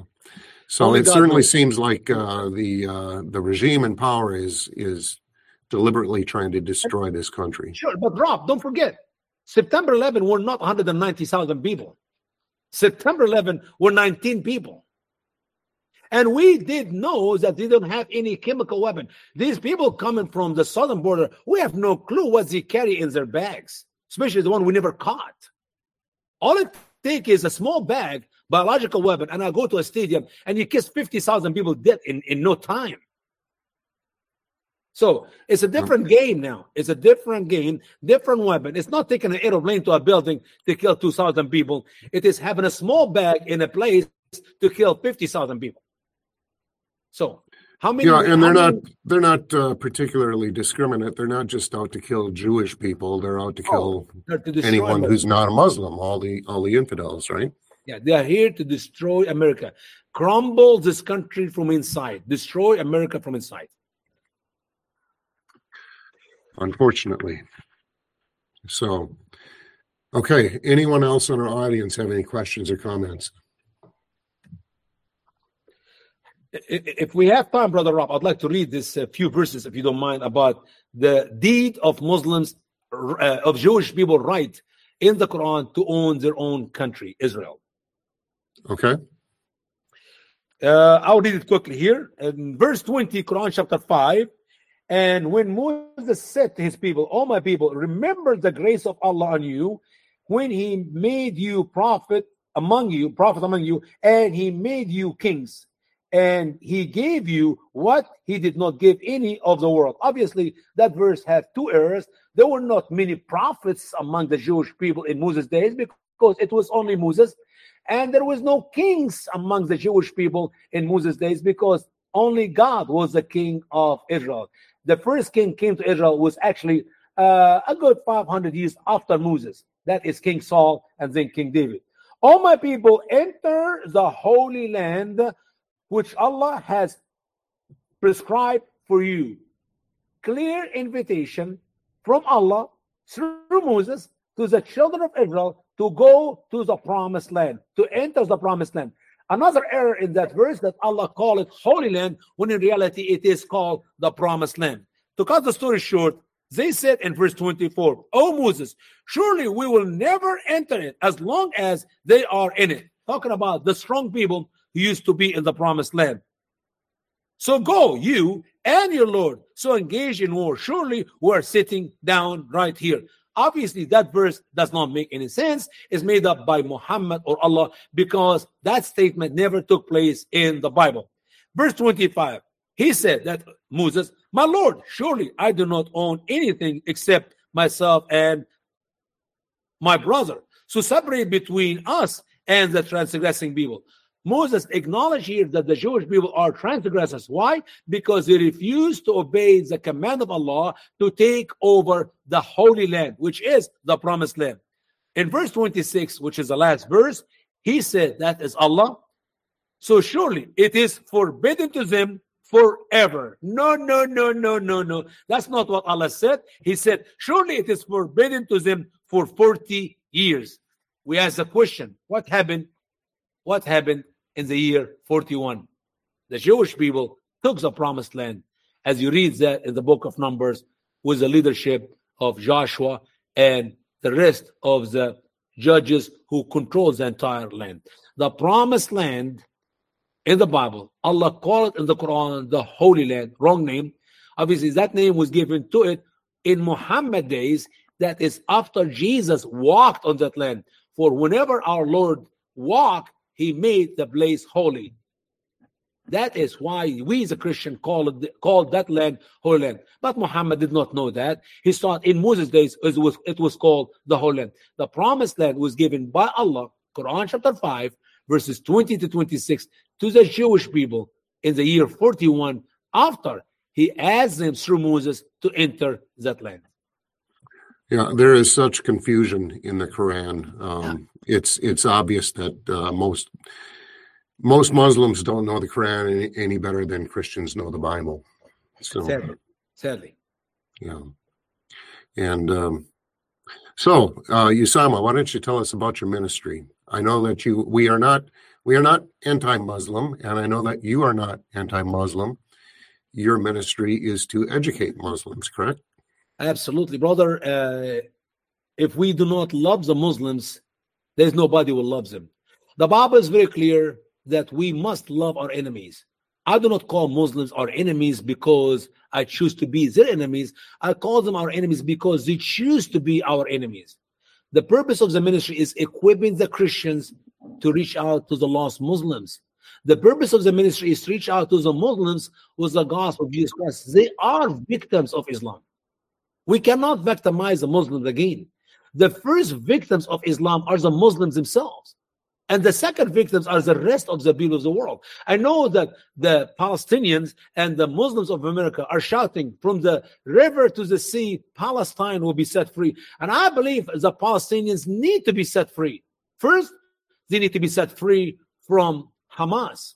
So Only it God certainly knows. seems like uh, the uh, the regime in power is is deliberately trying to destroy this country. Sure, but Rob, don't forget, September 11 were not 190,000 people. September 11 were 19 people. And we did know that they don't have any chemical weapon. These people coming from the southern border, we have no clue what they carry in their bags, especially the one we never caught. All it takes is a small bag, biological weapon, and I go to a stadium and you kiss 50,000 people dead in, in no time. So it's a different game now. It's a different game, different weapon. It's not taking an aeroplane to a building to kill 2,000 people. It is having a small bag in a place to kill 50,000 people. So how many? Yeah, and they're not many- they're not uh, particularly discriminate. They're not just out to kill Jewish people. They're out to kill they're to anyone who's not a Muslim. All the all the infidels, right? Yeah, they are here to destroy America, crumble this country from inside, destroy America from inside. Unfortunately. So, okay. Anyone else in our audience have any questions or comments? If we have time, Brother Rob, I'd like to read this uh, few verses, if you don't mind, about the deed of Muslims, uh, of Jewish people, right in the Quran to own their own country, Israel. Okay. Uh, I'll read it quickly here. In verse 20, Quran chapter 5. And when Moses said to his people, O my people, remember the grace of Allah on you when he made you prophet among you, prophet among you, and he made you kings. And he gave you what he did not give any of the world. Obviously, that verse has two errors. There were not many prophets among the Jewish people in Moses' days because it was only Moses. And there was no kings among the Jewish people in Moses' days because only God was the king of Israel. The first king came to Israel was actually uh, a good 500 years after Moses. That is King Saul and then King David. All my people, enter the holy land which Allah has prescribed for you. Clear invitation from Allah through Moses to the children of Israel to go to the promised land, to enter the promised land. Another error in that verse that Allah called it Holy Land, when in reality it is called the Promised Land. To cut the story short, they said in verse 24, O Moses, surely we will never enter it as long as they are in it. Talking about the strong people who used to be in the Promised Land. So go, you and your Lord. So engage in war. Surely we are sitting down right here. Obviously, that verse does not make any sense. It's made up by Muhammad or Allah because that statement never took place in the Bible. Verse 25, he said that Moses, My Lord, surely I do not own anything except myself and my brother. So separate between us and the transgressing people. Moses acknowledged here that the Jewish people are transgressors. Why? Because they refuse to obey the command of Allah to take over the Holy Land, which is the Promised Land. In verse 26, which is the last verse, he said, That is Allah. So surely it is forbidden to them forever. No, no, no, no, no, no. That's not what Allah said. He said, Surely it is forbidden to them for 40 years. We ask the question, what happened? What happened in the year 41? The Jewish people took the promised land. As you read that in the book of Numbers, with the leadership of Joshua and the rest of the judges who controls the entire land. The promised land in the Bible, Allah called it in the Quran the Holy Land, wrong name. Obviously, that name was given to it in Muhammad days, that is after Jesus walked on that land. For whenever our Lord walked, he made the place holy. That is why we as a Christian call it, called that land Holy Land. But Muhammad did not know that. He thought in Moses' days it was, it was called the Holy Land. The promised land was given by Allah, Quran chapter 5, verses 20 to 26, to the Jewish people in the year 41 after he asked them through Moses to enter that land. Yeah, there is such confusion in the Quran. Um, it's it's obvious that uh, most most Muslims don't know the Quran any, any better than Christians know the Bible. So Sadly. Sadly. yeah, and um, So, uh, Usama, why don't you tell us about your ministry? I know that you we are not we are not anti-Muslim, and I know that you are not anti-Muslim. Your ministry is to educate Muslims, correct? Absolutely, brother. Uh, if we do not love the Muslims, there's nobody who loves them. The Bible is very clear that we must love our enemies. I do not call Muslims our enemies because I choose to be their enemies. I call them our enemies because they choose to be our enemies. The purpose of the ministry is equipping the Christians to reach out to the lost Muslims. The purpose of the ministry is to reach out to the Muslims with the gospel of Jesus Christ. They are victims of Islam. We cannot victimize the Muslims again. The first victims of Islam are the Muslims themselves. And the second victims are the rest of the people of the world. I know that the Palestinians and the Muslims of America are shouting from the river to the sea, Palestine will be set free. And I believe the Palestinians need to be set free. First, they need to be set free from Hamas.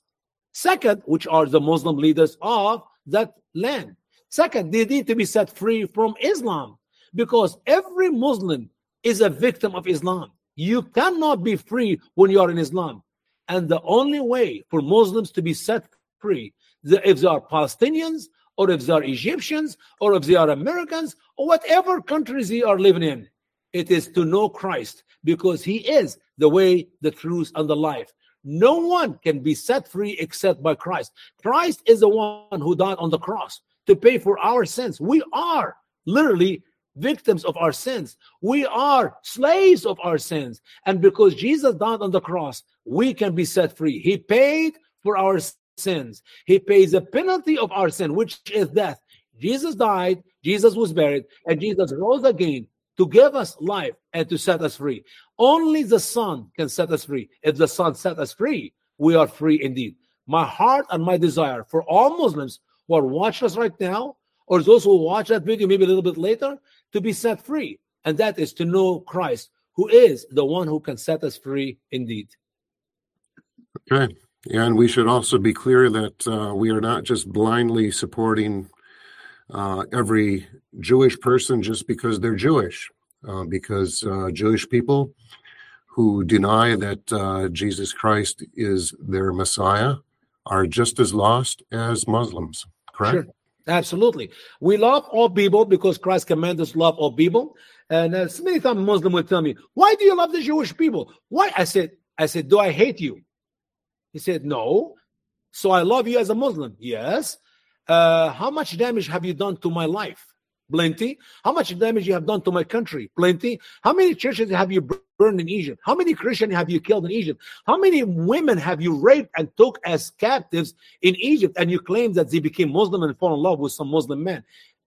Second, which are the Muslim leaders of that land. Second, they need to be set free from Islam because every Muslim is a victim of Islam. You cannot be free when you are in Islam. And the only way for Muslims to be set free, if they are Palestinians, or if they are Egyptians, or if they are Americans, or whatever countries they are living in, it is to know Christ because He is the way, the truth, and the life. No one can be set free except by Christ. Christ is the one who died on the cross to pay for our sins. We are literally victims of our sins. We are slaves of our sins. And because Jesus died on the cross, we can be set free. He paid for our sins. He pays the penalty of our sin, which is death. Jesus died, Jesus was buried, and Jesus rose again to give us life and to set us free. Only the Son can set us free. If the Son set us free, we are free indeed. My heart and my desire for all Muslims who are watching us right now, or those who watch that video maybe a little bit later, to be set free. And that is to know Christ, who is the one who can set us free indeed. Okay. And we should also be clear that uh, we are not just blindly supporting uh, every Jewish person just because they're Jewish, uh, because uh, Jewish people who deny that uh, Jesus Christ is their Messiah are just as lost as Muslims, correct? Sure. Absolutely. We love all people because Christ commanded us love all people. And uh, many times Muslim will tell me, why do you love the Jewish people? Why? I said, I said, do I hate you? He said, no. So I love you as a Muslim. Yes. Uh, how much damage have you done to my life? Plenty. How much damage you have done to my country? Plenty. How many churches have you burned in Egypt? How many Christians have you killed in Egypt? How many women have you raped and took as captives in Egypt? And you claim that they became Muslim and fall in love with some Muslim men?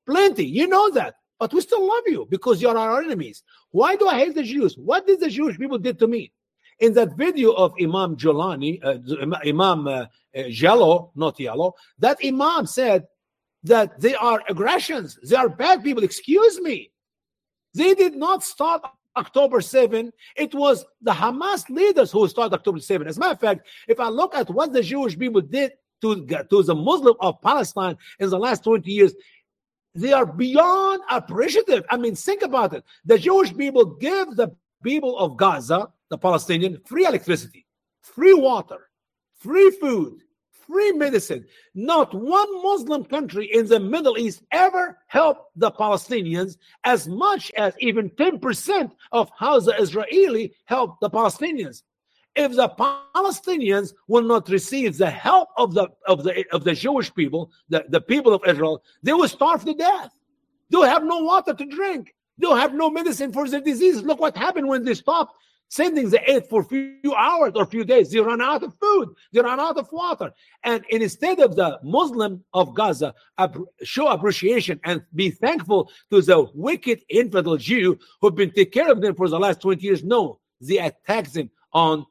Plenty. You know that. But we still love you because you're our enemies. Why do I hate the Jews? What did the Jewish people did to me? In that video of Imam Jolani, uh, Imam uh, uh, Jallow, not Yellow, that Imam said that they are aggressions. They are bad people. Excuse me. They did not start October 7. It was the Hamas leaders who started October 7. As a matter of fact, if I look at what the Jewish people did to, to the Muslim of Palestine in the last 20 years, they are beyond appreciative. I mean, think about it. The Jewish people give the people of Gaza, the Palestinian, free electricity, free water, free food, free medicine. Not one Muslim country in the Middle East ever helped the Palestinians as much as even 10% of how the Israeli helped the Palestinians. If the Palestinians will not receive the help of the of the of the Jewish people, the, the people of Israel, they will starve to death. They'll have no water to drink. They'll have no medicine for their disease. Look what happened when they stopped sending the aid for a few hours or a few days. They run out of food, they run out of water. And instead of the Muslim of Gaza show appreciation and be thankful to the wicked infidel Jew who've been taking care of them for the last 20 years, no, they attacked them on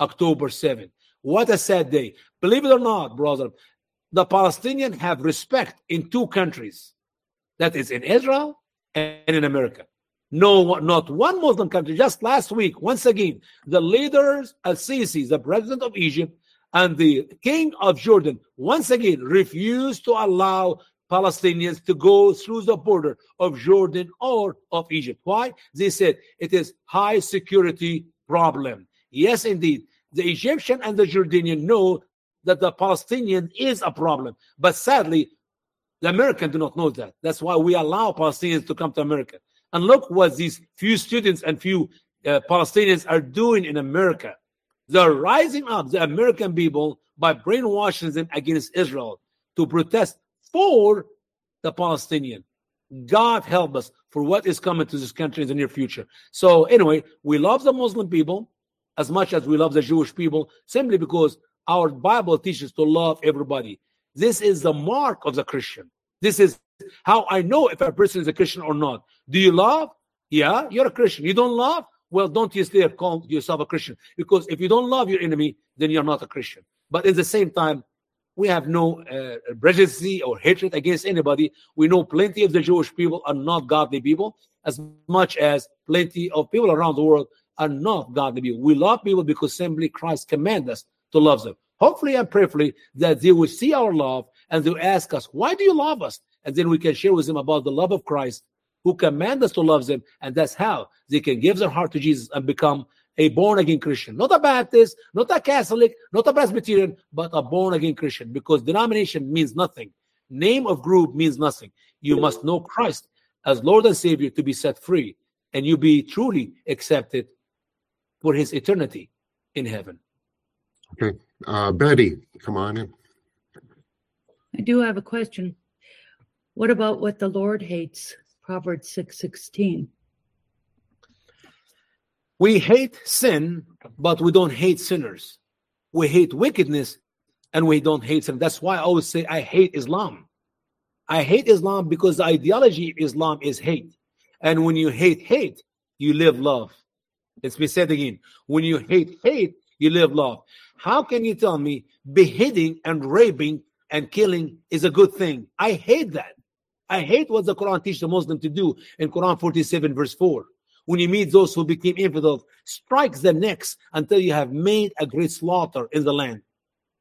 October 7th. What a sad day. Believe it or not, brother, the Palestinians have respect in two countries. That is in Israel and in America. No, not one Muslim country. Just last week, once again, the leaders, Al Sisi, the president of Egypt, and the king of Jordan, once again refused to allow Palestinians to go through the border of Jordan or of Egypt. Why? They said it is high security problem. Yes, indeed. The Egyptian and the Jordanian know that the Palestinian is a problem. But sadly, the Americans do not know that. That's why we allow Palestinians to come to America. And look what these few students and few uh, Palestinians are doing in America. They're rising up, the American people, by brainwashing them against Israel to protest for the Palestinian. God help us for what is coming to this country in the near future. So, anyway, we love the Muslim people as much as we love the Jewish people simply because our Bible teaches to love everybody. This is the mark of the Christian. This is how I know if a person is a Christian or not. Do you love? Yeah, you're a Christian. You don't love? Well, don't you stay call yourself a Christian. Because if you don't love your enemy, then you're not a Christian. But at the same time, we have no uh, prejudice or hatred against anybody. We know plenty of the Jewish people are not godly people, as much as plenty of people around the world are not godly people. We love people because simply Christ commands us to love them. Hopefully and prayerfully that they will see our love and they'll ask us, why do you love us? And then we can share with them about the love of Christ who command us to love them. And that's how they can give their heart to Jesus and become a born again Christian. Not a Baptist, not a Catholic, not a Presbyterian, but a born again Christian because denomination means nothing. Name of group means nothing. You must know Christ as Lord and Savior to be set free and you be truly accepted for his eternity in heaven. Okay. Uh, Betty, come on in. I do have a question. What about what the Lord hates? Proverbs 6 We hate sin, but we don't hate sinners. We hate wickedness and we don't hate sin. That's why I always say I hate Islam. I hate Islam because the ideology of Islam is hate. And when you hate hate, you live love. Let's be said again. When you hate hate, you live love. How can you tell me beheading and raping and killing is a good thing? I hate that. I hate what the Quran teaches the Muslim to do in Quran 47, verse 4. When you meet those who became infidels, strike their necks until you have made a great slaughter in the land.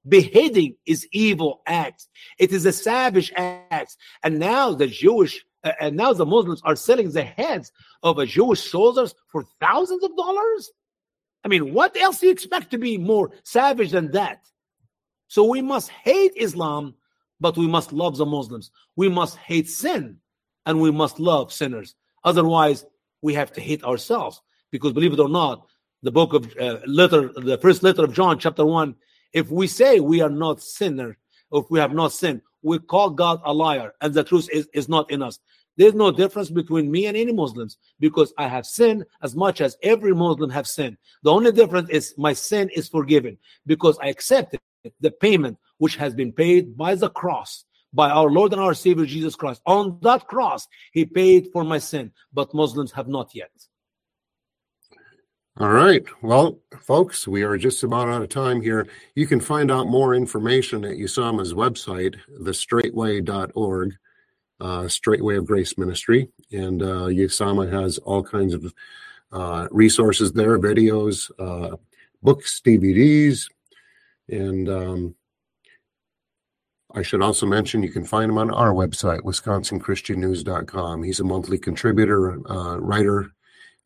Beheading is evil act. It is a savage act. And now the Jewish uh, and now the Muslims are selling the heads of a Jewish soldiers for thousands of dollars. I mean, what else do you expect to be more savage than that? So we must hate Islam, but we must love the Muslims. We must hate sin, and we must love sinners. Otherwise, we have to hate ourselves. Because believe it or not, the book of uh, letter, the first letter of John, chapter one, if we say we are not sinner, if we have not sinned, we call God a liar, and the truth is, is not in us. There's no difference between me and any Muslims because I have sinned as much as every Muslim have sinned. The only difference is my sin is forgiven because I accepted the payment which has been paid by the cross by our Lord and our Savior Jesus Christ. On that cross, He paid for my sin, but Muslims have not yet. All right. Well, folks, we are just about out of time here. You can find out more information at Usama's website, thestraightway.org, uh, Straightway of Grace Ministry. And uh, Usama has all kinds of uh, resources there, videos, uh, books, DVDs, and um, I should also mention you can find him on our website, wisconsinchristiannews.com. He's a monthly contributor, uh, writer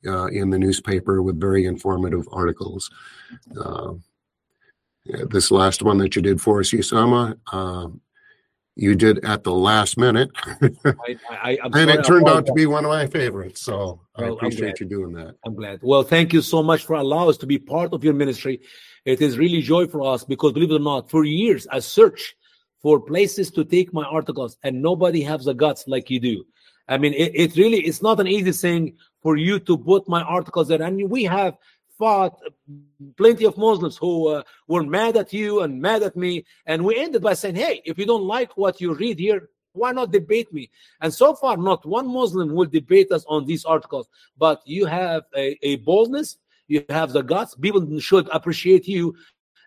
uh, in the newspaper with very informative articles. Uh, this last one that you did for us, Usama, uh, you did at the last minute. I, I, and it turned out to be one of my favorites. So well, I appreciate you doing that. I'm glad. Well, thank you so much for allowing us to be part of your ministry. It is really joy for us because, believe it or not, for years I searched for places to take my articles, and nobody has the guts like you do. I mean, it, it really it's not an easy thing for you to put my articles there. And we have fought plenty of Muslims who uh, were mad at you and mad at me, and we ended by saying, "Hey, if you don't like what you read here, why not debate me?" And so far, not one Muslim will debate us on these articles. But you have a, a boldness, you have the guts. People should appreciate you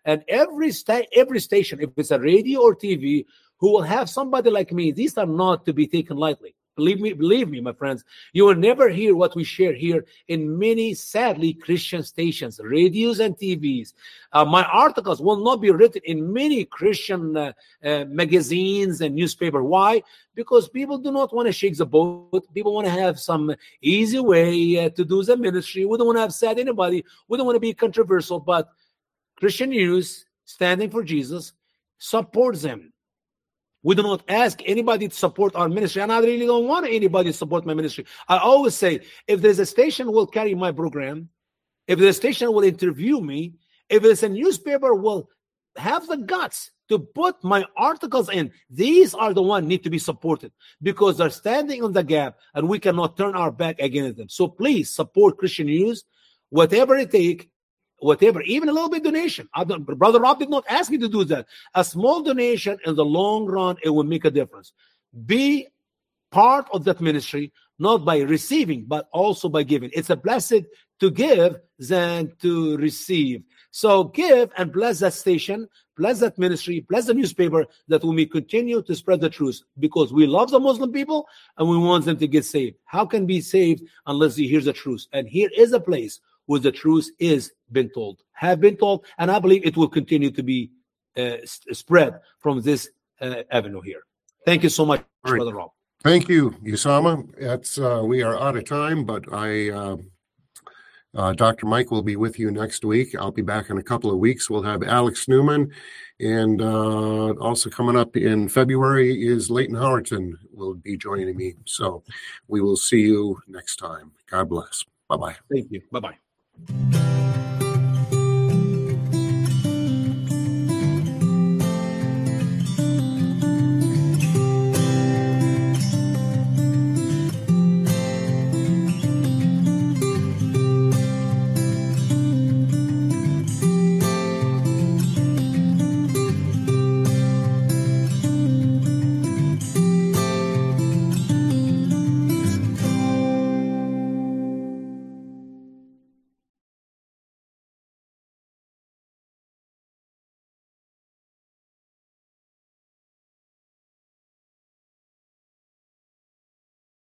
and every sta- every station, if it's a radio or TV, who will have somebody like me, these are not to be taken lightly. believe me, believe me, my friends, you will never hear what we share here in many, sadly, Christian stations, radios, and TVs. Uh, my articles will not be written in many Christian uh, uh, magazines and newspaper. Why? Because people do not want to shake the boat. People want to have some easy way uh, to do the ministry. We don't want to upset anybody. We don't want to be controversial. But Christian News, standing for Jesus, supports them we do not ask anybody to support our ministry, and I really don't want anybody to support my ministry. I always say, if there's a station will carry my program, if the station will interview me, if there's a newspaper will have the guts to put my articles in, these are the ones need to be supported because they're standing on the gap, and we cannot turn our back against them. So please support Christian News, whatever it takes whatever, even a little bit donation. Brother Rob did not ask me to do that. A small donation in the long run, it will make a difference. Be part of that ministry, not by receiving, but also by giving. It's a blessed to give than to receive. So give and bless that station, bless that ministry, bless the newspaper that we may continue to spread the truth because we love the Muslim people and we want them to get saved. How can be saved unless he hear the truth? And here is a place where the truth is been told, have been told, and I believe it will continue to be uh, spread from this uh, avenue here. Thank you so much, right. Brother Rob. Thank you, Usama. It's uh, we are out of time, but I, uh, uh, Dr. Mike will be with you next week. I'll be back in a couple of weeks. We'll have Alex Newman, and uh, also coming up in February is Leighton Howerton will be joining me. So we will see you next time. God bless. Bye bye. Thank you. Bye bye. Thank you.